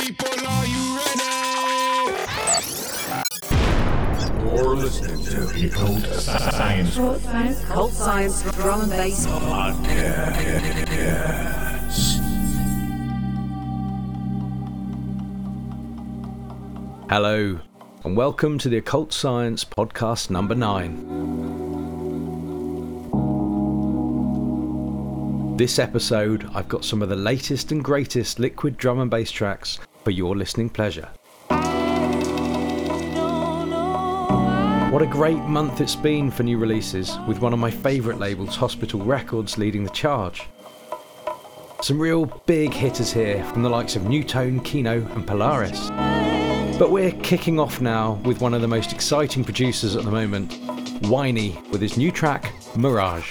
people, are you ready? You're listening to the Occult Science Short Science, Cult Science, Drum and Bass. Podcast. Hello, and welcome to the Occult Science Podcast number 9. This episode, I've got some of the latest and greatest liquid drum and bass tracks for your listening pleasure. What a great month it's been for new releases, with one of my favourite labels, Hospital Records, leading the charge. Some real big hitters here from the likes of Nu:Tone, Keeno, and Polaris. But we're kicking off now with one of the most exciting producers at the moment, Whiney, with his new track, Mirage.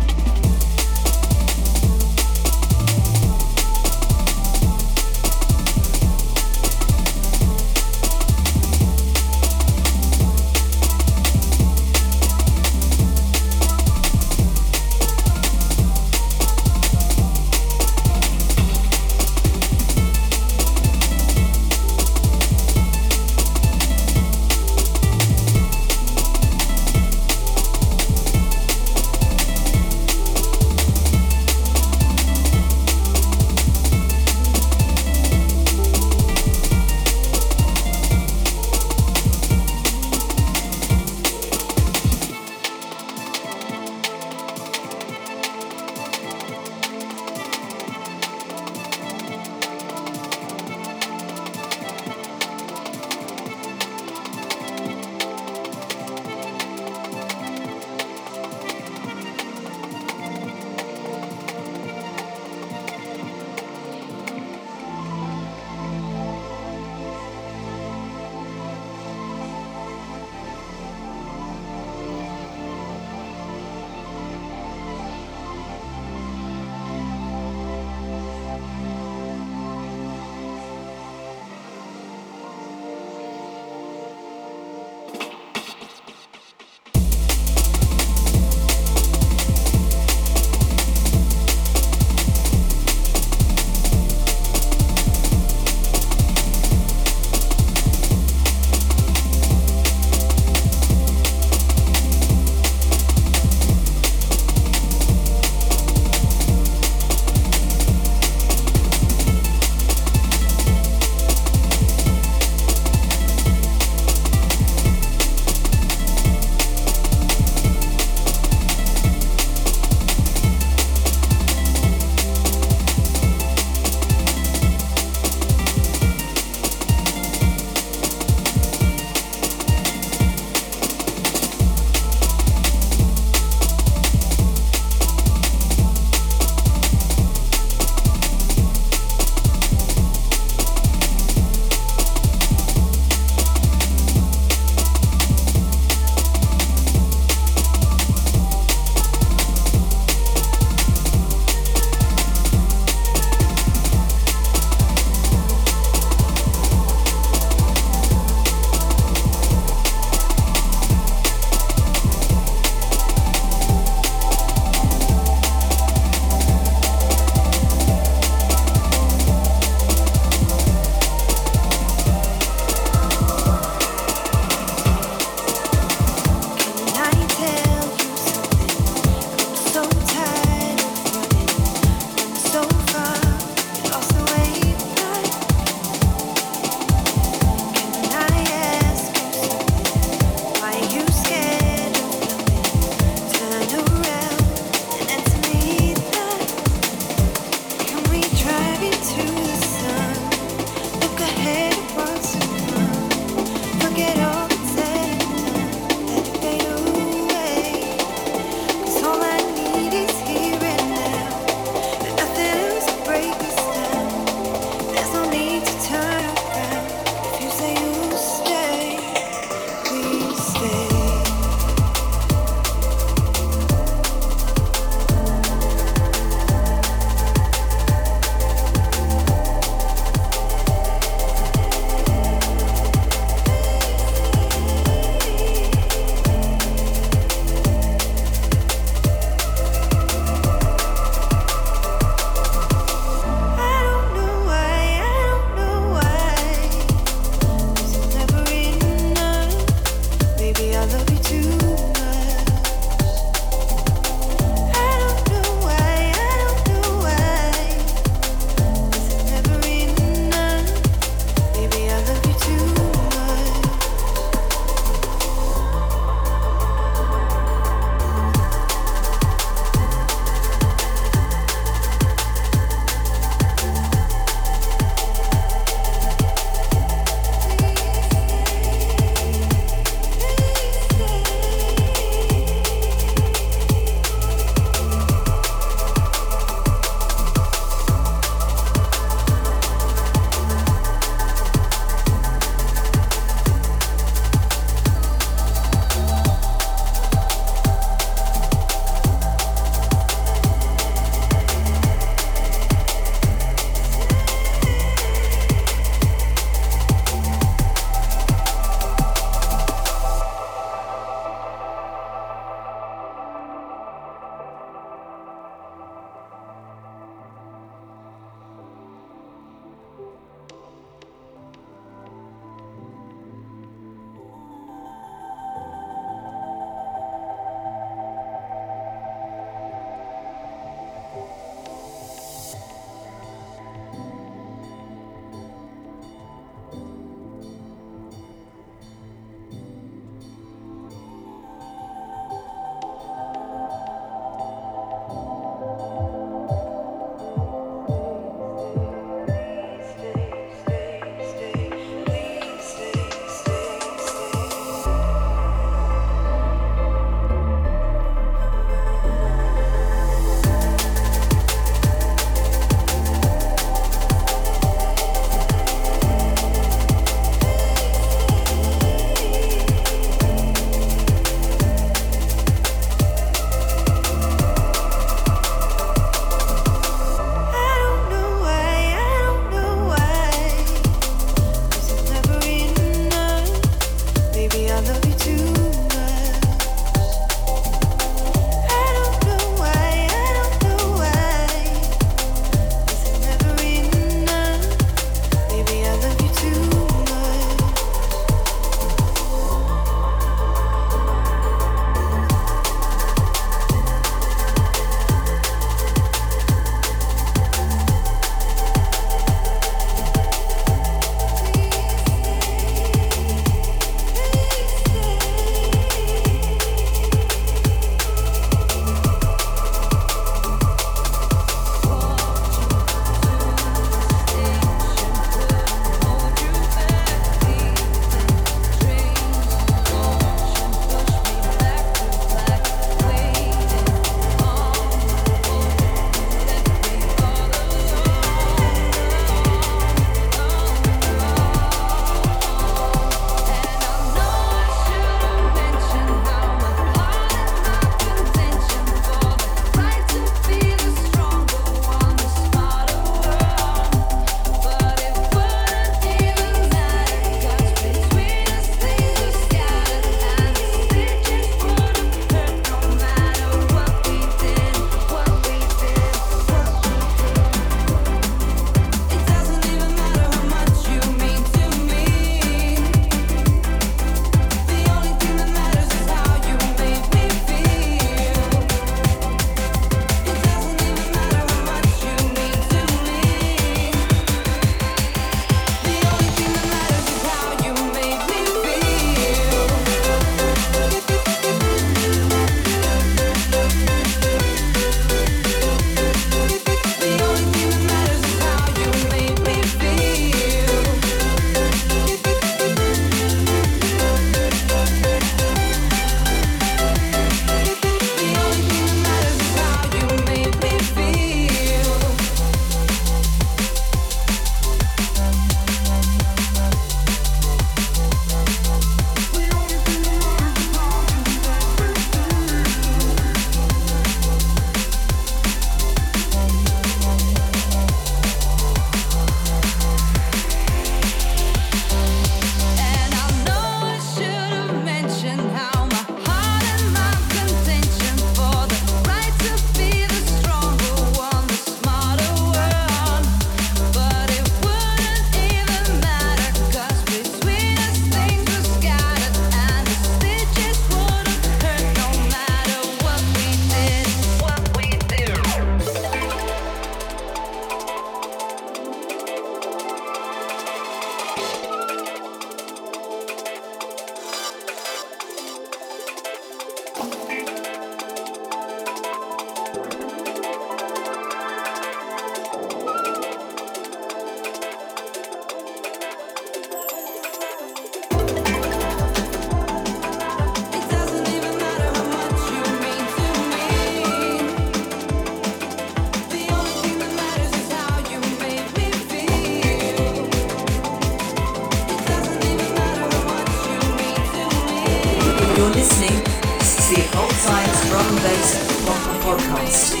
Podcast.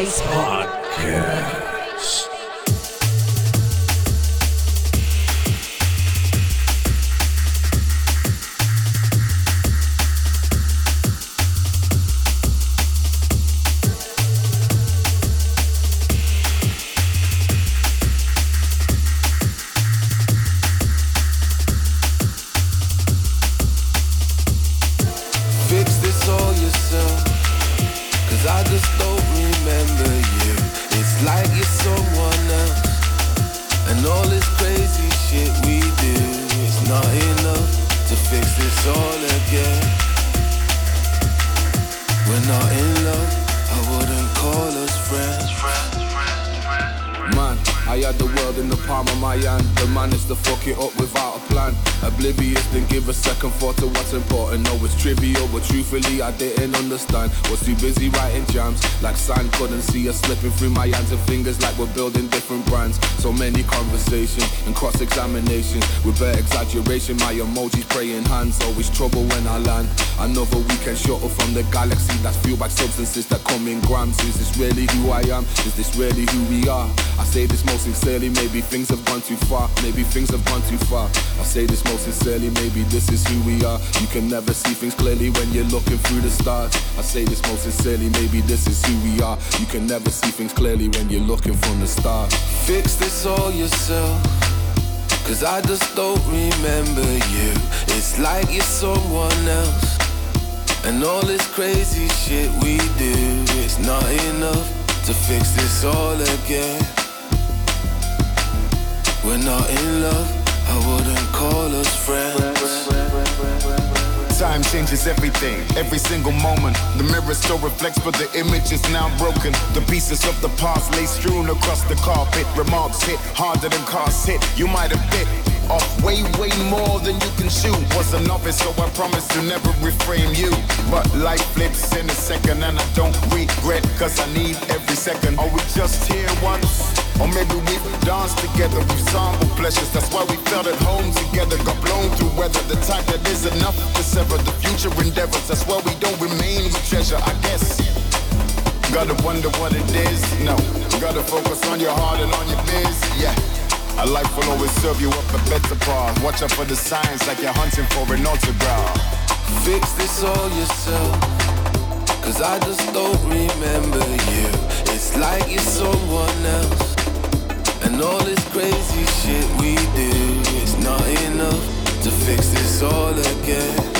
Science trivial, but truthfully, I didn't understand. Was too busy writing jams, like sand couldn't see us slipping through my hands and fingers, like we're building different brands. So many conversations and cross examinations with bare exaggeration. My emojis praying hands, always trouble when I land. Another weekend shuttle from the galaxy that's fueled by substances that come in grams. Is this really who I am? Is this really who we are? I say this most sincerely, maybe things have gone too far. Maybe things have gone too far. I say this most sincerely, maybe this is who we are. You can never see things clearly when you're looking through the stars. I say this most sincerely, maybe this is who we are. You can never see things clearly when you're looking from the stars. Fix this all yourself. Cause I just don't remember you. It's like you're someone else. And all this crazy shit we do is not enough to fix this all again. We're not in love, I wouldn't call us friends. Time changes everything, every single moment. The mirror still reflects, but the image is now broken. The pieces of the past lay strewn across the carpet. Remarks hit harder than cars hit. You might have bit off way, way more than you can chew. Was a novice, so I promise to never reframe you. But life flips in a second, and I don't regret, cause I need every second. Are we just here once? Or maybe we've danced together, we've sampled pleasures. That's why we felt at home together. Got blown through weather, the type that is enough to sever the future endeavors. That's why we don't remain with treasure, I guess. Gotta wonder what it is. No, gotta focus on your heart and on your biz. Yeah. A life will always serve you up a better path. Watch out for the signs like you're hunting for an autograph. Fix this all yourself. Cause I just don't remember you. It's like you're someone else. And all this crazy shit we do is not enough to fix this all again.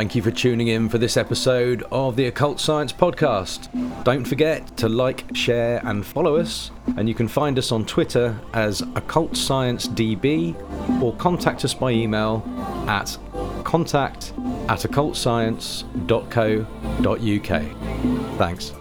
Thank you for tuning in for this episode of the Occult Science Podcast. Don't forget to like, share, and follow us. And you can find us on Twitter as Occult Science DB or contact us by email at contact at occultscience.co.uk. Thanks.